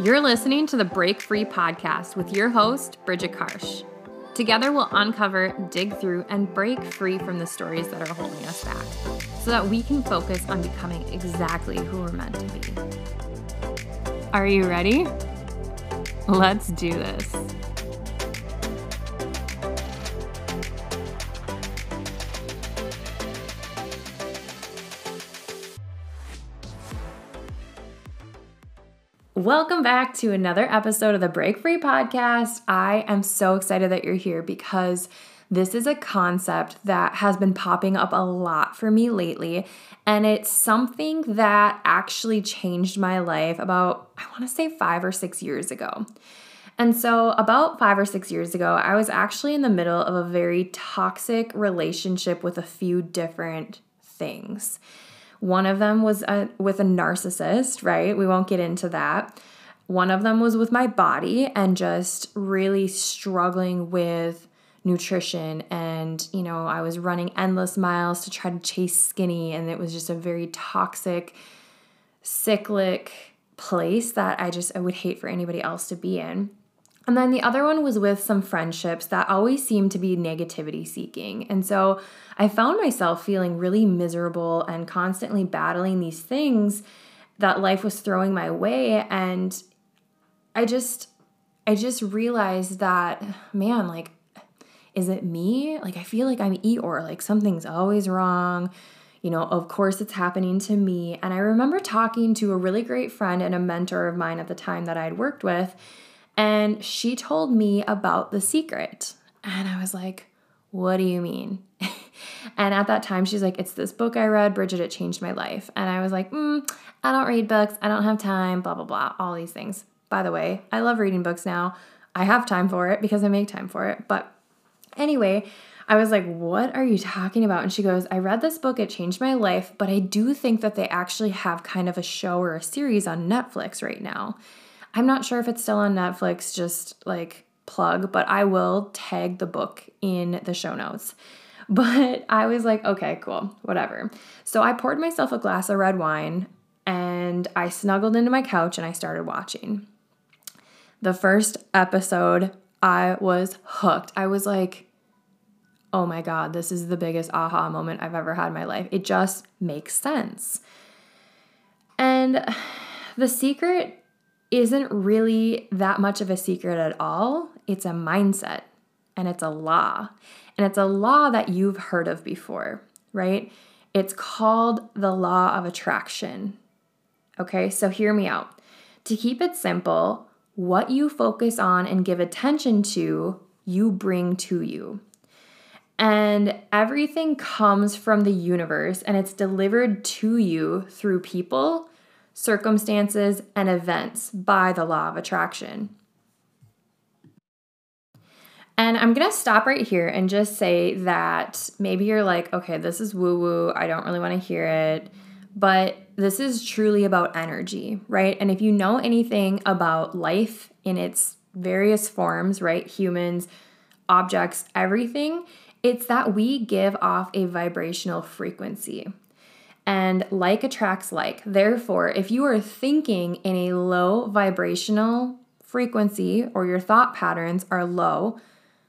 You're listening to the Break Free podcast with your host, Bridget Karasch. Together, we'll uncover, dig through, and break free from the stories that are holding us back so that we can focus on becoming exactly who we're meant to be. Are you ready? Let's do this. Welcome back to another episode of the Break Free Podcast. I am so excited that you're here because this is a concept that has been popping up a lot for me lately. And it's something that actually changed my life about, I want to say, five or six years ago. And so, about five or six years ago, I was actually in the middle of a very toxic relationship with a few different things. One of them was a, with a narcissist, right? We won't get into that. One of them was with my body and just really struggling with nutrition. And, you know, I was running endless miles to try to chase skinny, and it was just a very toxic, cyclic place that I just I would hate for anybody else to be in. And then the other one was with some friendships that always seemed to be negativity seeking. And so I found myself feeling really miserable and constantly battling these things that life was throwing my way. And I just, I just realized that, man, like, is it me? Like, I feel like I'm Eeyore, like something's always wrong. You know, of course it's happening to me. And I remember talking to a really great friend and a mentor of mine at the time that I'd worked with and she told me about The Secret. And I was like, what do you mean? and at that time, she's like, it's this book I read, Bridget, it changed my life. And I was like, mm, I don't read books, I don't have time, blah, blah, blah, all these things. By the way, I love reading books now. I have time for it because I make time for it. But anyway, I was like, What are you talking about? And she goes, I read this book, it changed my life, but I do think that they actually have kind of a show or a series on Netflix right now. I'm not sure if it's still on Netflix, just like plug, but I will tag the book in the show notes. But I was like, okay, cool, whatever. So I poured myself a glass of red wine and I snuggled into my couch and I started watching. The first episode, I was hooked. I was like, oh my God, this is the biggest aha moment I've ever had in my life. It just makes sense. And the secret isn't really that much of a secret at all. It's a mindset and it's a law. And it's a law that you've heard of before, right? It's called the law of attraction. Okay, so hear me out. To keep it simple, what you focus on and give attention to, you bring to you. And everything comes from the universe and it's delivered to you through people circumstances, and events by the law of attraction. And I'm going to stop right here and just say that maybe you're like, okay, this is woo woo. I don't really want to hear it. But this is truly about energy, right? And if you know anything about life in its various forms, right? Humans, objects, everything, it's that we give off a vibrational frequency and like attracts like. Therefore, if you are thinking in a low vibrational frequency or your thought patterns are low,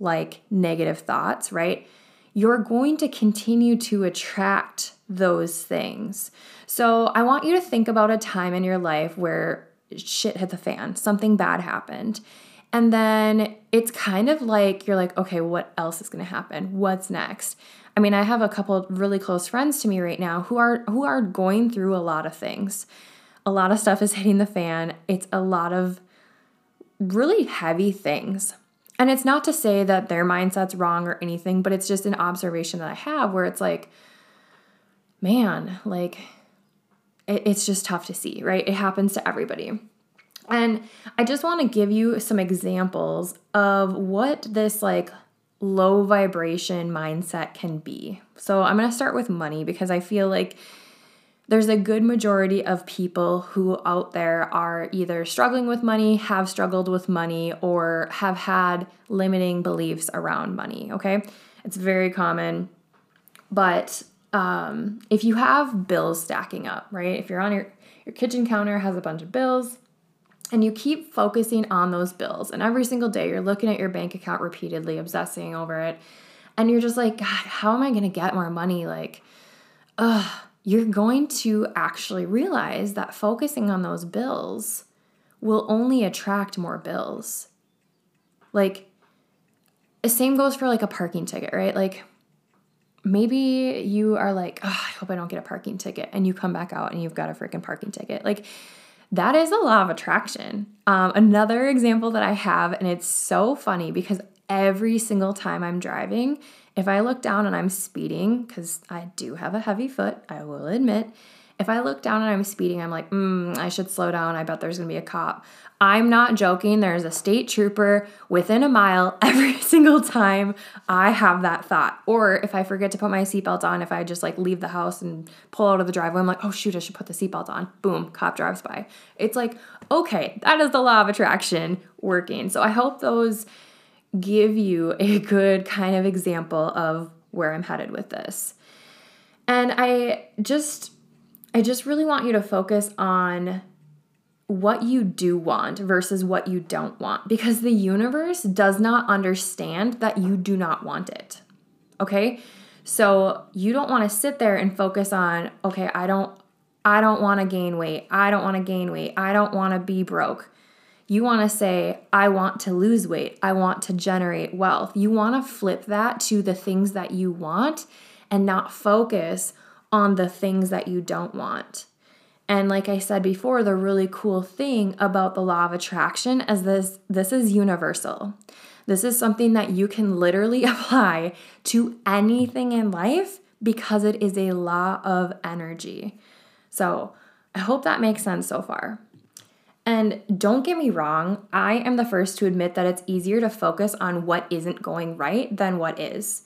like negative thoughts, right? You're going to continue to attract those things. So, I want you to think about a time in your life where shit hit the fan, something bad happened. And then it's kind of like you're like, okay, what else is going to happen? What's next? I mean, I have a couple really close friends to me right now who are who are going through a lot of things. A lot of stuff is hitting the fan. It's a lot of really heavy things. And it's not to say that their mindset's wrong or anything, but it's just an observation that I have where it's like, man, like it, it's just tough to see, right? It happens to everybody. And I just want to give you some examples of what this like low vibration mindset can be. So I'm going to start with money because I feel like there's a good majority of people who out there are either struggling with money, have struggled with money, or have had limiting beliefs around money. Okay. It's very common. But um, if you have bills stacking up, right? If you're on your, your kitchen counter has a bunch of bills, and you keep focusing on those bills, and every single day you're looking at your bank account repeatedly, obsessing over it, and you're just like, God, how am I gonna get more money? Like, ugh, you're going to actually realize that focusing on those bills will only attract more bills. Like, the same goes for like a parking ticket, right? Like, maybe you are like, oh, I hope I don't get a parking ticket. And you come back out and you've got a freaking parking ticket. Like, that is a law of attraction. Um, another example that I have, and it's so funny because every single time I'm driving, if I look down and I'm speeding, because I do have a heavy foot, I will admit, if I look down and I'm speeding, I'm like, mm, I should slow down. I bet there's gonna be a cop. I'm not joking. There's a state trooper within a mile every single time I have that thought. Or if I forget to put my seatbelt on, if I just like leave the house and pull out of the driveway, I'm like, oh shoot, I should put the seatbelt on. Boom, cop drives by. It's like, okay, that is the law of attraction working. So I hope those give you a good kind of example of where I'm headed with this. And I just I just really want you to focus on what you do want versus what you don't want because the universe does not understand that you do not want it. Okay? So you don't want to sit there and focus on, okay, I don't I don't want to gain weight. I don't want to gain weight. I don't want to be broke. You want to say, I want to lose weight. I want to generate wealth. You want to flip that to the things that you want and not focus on the things that you don't want. And like I said before, the really cool thing about the law of attraction is this this is universal. This is something that you can literally apply to anything in life because it is a law of energy. So, I hope that makes sense so far. And don't get me wrong, I am the first to admit that it's easier to focus on what isn't going right than what is.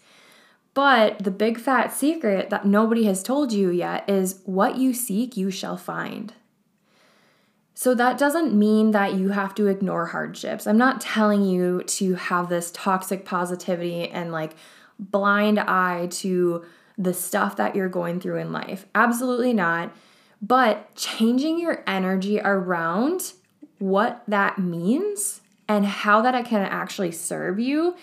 But the big fat secret that nobody has told you yet is what you seek, you shall find. So that doesn't mean that you have to ignore hardships. I'm not telling you to have this toxic positivity and like blind eye to the stuff that you're going through in life. Absolutely not. But changing your energy around what that means and how that can actually serve you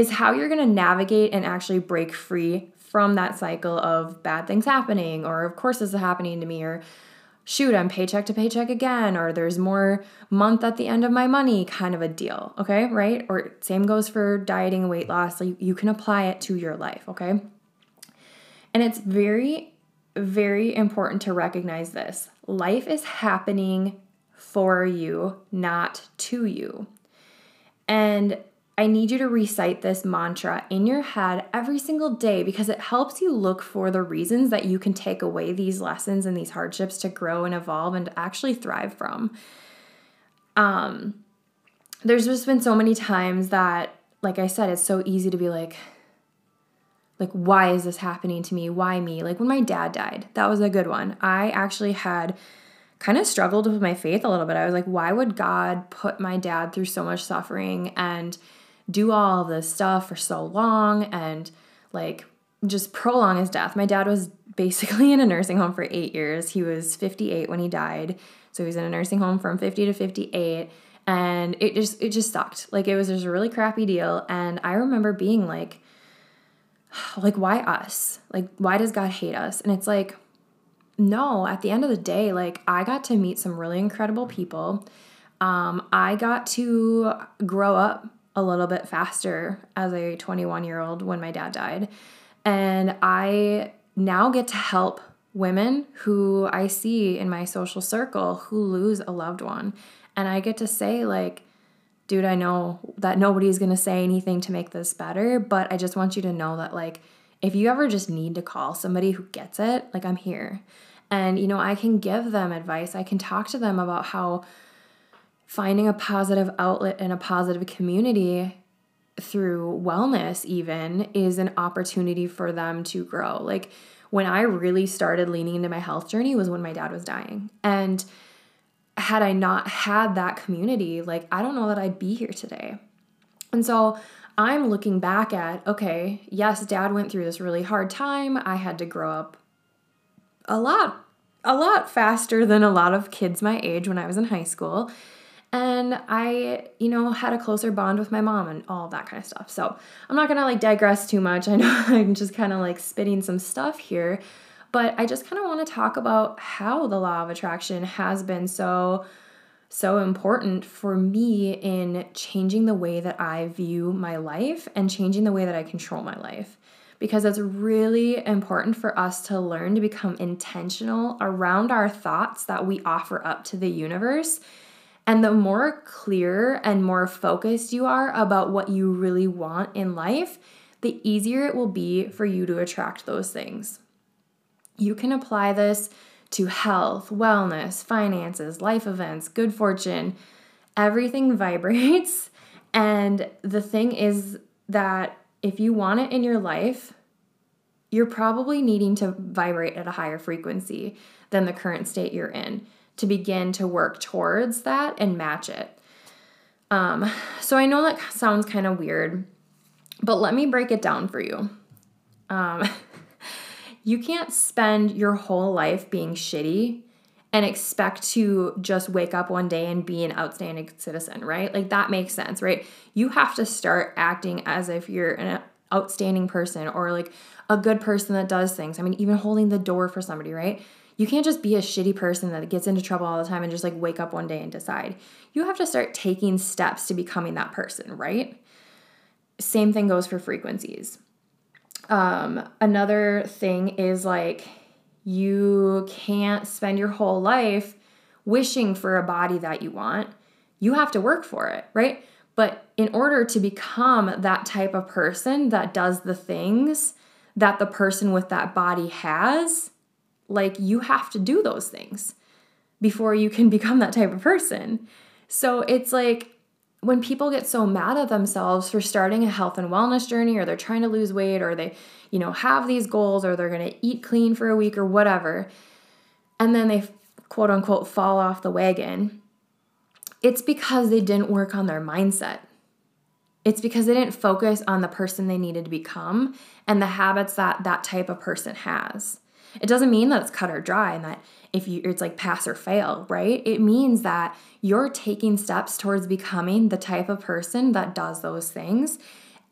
is how you're going to navigate and actually break free from that cycle of bad things happening, or of course, this is happening to me, or shoot, I'm paycheck to paycheck again, or there's more month at the end of my money kind of a deal, okay, right? Or same goes for dieting and weight loss. Like you can apply it to your life, okay? And it's very, very important to recognize this. Life is happening for you, not to you. And I need you to recite this mantra in your head every single day because it helps you look for the reasons that you can take away these lessons and these hardships to grow and evolve and actually thrive from. Um, there's just been so many times that, like I said, it's so easy to be like, like, why is this happening to me? Why me? Like when my dad died, that was a good one. I actually had kind of struggled with my faith a little bit. I was like, why would God put my dad through so much suffering and do all this stuff for so long and like just prolong his death. My dad was basically in a nursing home for eight years. He was 58 when he died. So he was in a nursing home from 50 to 58. And it just it just sucked. Like it was just a really crappy deal. And I remember being like, like, why us? Like, why does God hate us? And it's like, no, at the end of the day, like I got to meet some really incredible people. Um, I got to grow up a little bit faster as a 21 year old when my dad died. And I now get to help women who I see in my social circle who lose a loved one. And I get to say, like, dude, I know that nobody's gonna say anything to make this better, but I just want you to know that, like, if you ever just need to call somebody who gets it, like, I'm here. And, you know, I can give them advice. I can talk to them about how finding a positive outlet and a positive community through wellness even is an opportunity for them to grow. Like when I really started leaning into my health journey was when my dad was dying. And had I not had that community, like I don't know that I'd be here today. And so I'm looking back at, okay, yes, dad went through this really hard time. I had to grow up a lot a lot faster than a lot of kids my age when I was in high school. And I, you know, had a closer bond with my mom and all that kind of stuff. So I'm not gonna like digress too much. I know I'm just kind of like spitting some stuff here, but I just kind of want to talk about how the law of attraction has been so so important for me in changing the way that I view my life and changing the way that I control my life. Because it's really important for us to learn to become intentional around our thoughts that we offer up to the universe and the more clear and more focused you are about what you really want in life, the easier it will be for you to attract those things. You can apply this to health, wellness, finances, life events, good fortune. Everything vibrates. And the thing is that if you want it in your life, you're probably needing to vibrate at a higher frequency than the current state you're in to begin to work towards that and match it. Um, so I know that sounds kind of weird, but let me break it down for you. Um, you can't spend your whole life being shitty and expect to just wake up one day and be an outstanding citizen, right? Like that makes sense, right? You have to start acting as if you're an outstanding person or like a good person that does things. I mean, even holding the door for somebody, right? You can't just be a shitty person that gets into trouble all the time and just like wake up one day and decide. You have to start taking steps to becoming that person, right? Same thing goes for frequencies. Um, another thing is like you can't spend your whole life wishing for a body that you want. You have to work for it, right? But in order to become that type of person that does the things that the person with that body has, like you have to do those things before you can become that type of person. So it's like when people get so mad at themselves for starting a health and wellness journey or they're trying to lose weight or they, you know, have these goals or they're going to eat clean for a week or whatever, and then they quote unquote fall off the wagon, it's because they didn't work on their mindset. It's because they didn't focus on the person they needed to become and the habits that that type of person has. It doesn't mean that it's cut or dry and that if you it's like pass or fail, right? It means that you're taking steps towards becoming the type of person that does those things.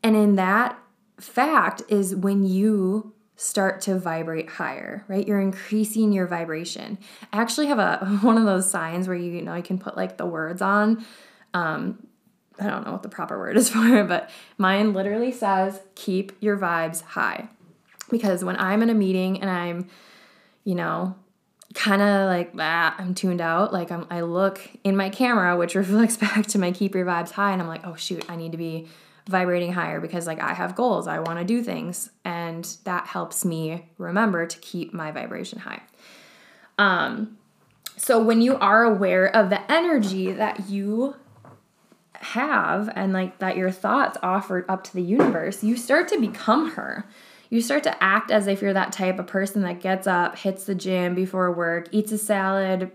And in that fact is when you start to vibrate higher, right? You're increasing your vibration. I actually have a one of those signs where you, you know you can put like the words on. Um, I don't know what the proper word is for it, but mine literally says keep your vibes high because when I'm in a meeting and I'm, you know, kind of like ah, I'm tuned out, like I'm, I look in my camera, which reflects back to my keep your vibes high, and I'm like, oh shoot, I need to be vibrating higher because like I have goals, I want to do things, and that helps me remember to keep my vibration high. Um, so when you are aware of the energy that you have and like that your thoughts offered up to the universe, you start to become her you start to act as if you're that type of person that gets up, hits the gym before work, eats a salad,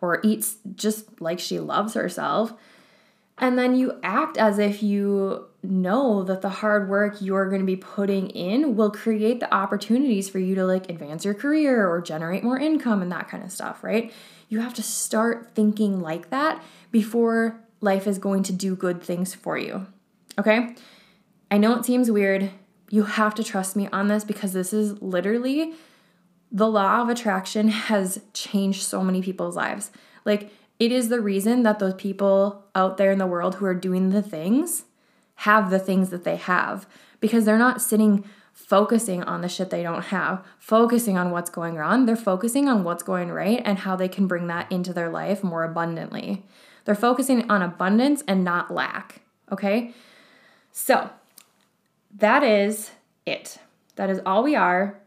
or eats just like she loves herself. And then you act as if you know that the hard work you're going to be putting in will create the opportunities for you to like advance your career or generate more income and that kind of stuff, right? You have to start thinking like that before life is going to do good things for you. Okay? I know it seems weird. You have to trust me on this because this is literally the law of attraction has changed so many people's lives. Like, it is the reason that those people out there in the world who are doing the things have the things that they have because they're not sitting focusing on the shit they don't have, focusing on what's going wrong. They're focusing on what's going right and how they can bring that into their life more abundantly. They're focusing on abundance and not lack. Okay? So, that is it. That is all we are.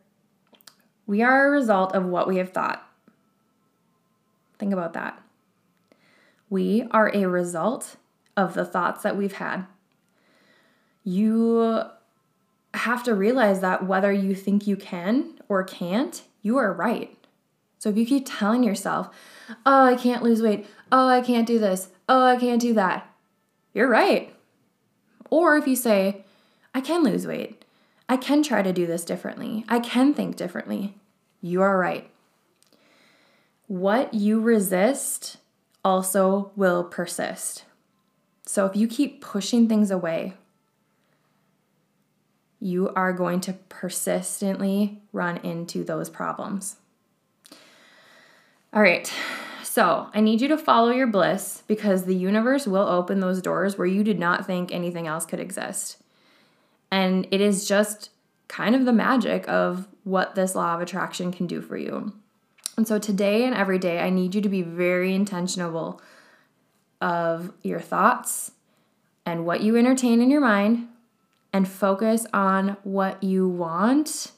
We are a result of what we have thought. Think about that. We are a result of the thoughts that we've had. You have to realize that whether you think you can or can't, you are right. So if you keep telling yourself, oh, I can't lose weight, oh, I can't do this, oh, I can't do that, you're right. Or if you say, I can lose weight. I can try to do this differently. I can think differently. You are right. What you resist also will persist. So if you keep pushing things away, you are going to persistently run into those problems. All right, so I need you to follow your bliss because the universe will open those doors where you did not think anything else could exist. And it is just kind of the magic of what this law of attraction can do for you. And so today and every day, I need you to be very intentional of your thoughts and what you entertain in your mind and focus on what you want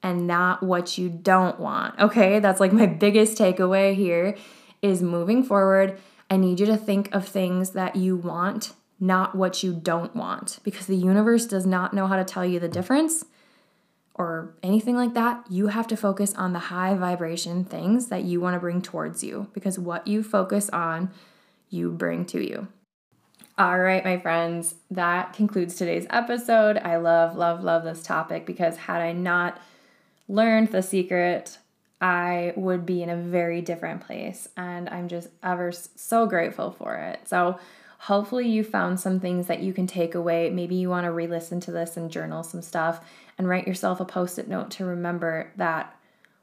and not what you don't want. Okay? That's like my biggest takeaway here is moving forward. I need you to think of things that you want, not what you don't want, because the universe does not know how to tell you the difference or anything like that, you have to focus on the high vibration things that you want to bring towards you because what you focus on, you bring to you. All right, my friends, that concludes today's episode. I love, love, love this topic because had I not learned the secret, I would be in a very different place. And I'm just ever so grateful for it. So, hopefully, you found some things that you can take away. Maybe you want to re listen to this and journal some stuff and write yourself a post it note to remember that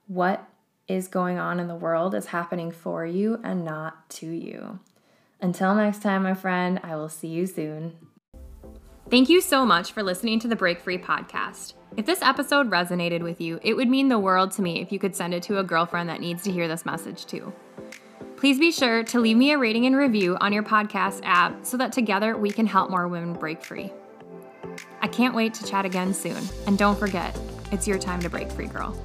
what is going on in the world is happening for you and not to you. Until next time, my friend, I will see you soon. Thank you so much for listening to the Break Free podcast. If this episode resonated with you, it would mean the world to me if you could send it to a girlfriend that needs to hear this message too. Please be sure to leave me a rating and review on your podcast app so that together we can help more women break free. I can't wait to chat again soon. And don't forget, it's your time to break free, girl.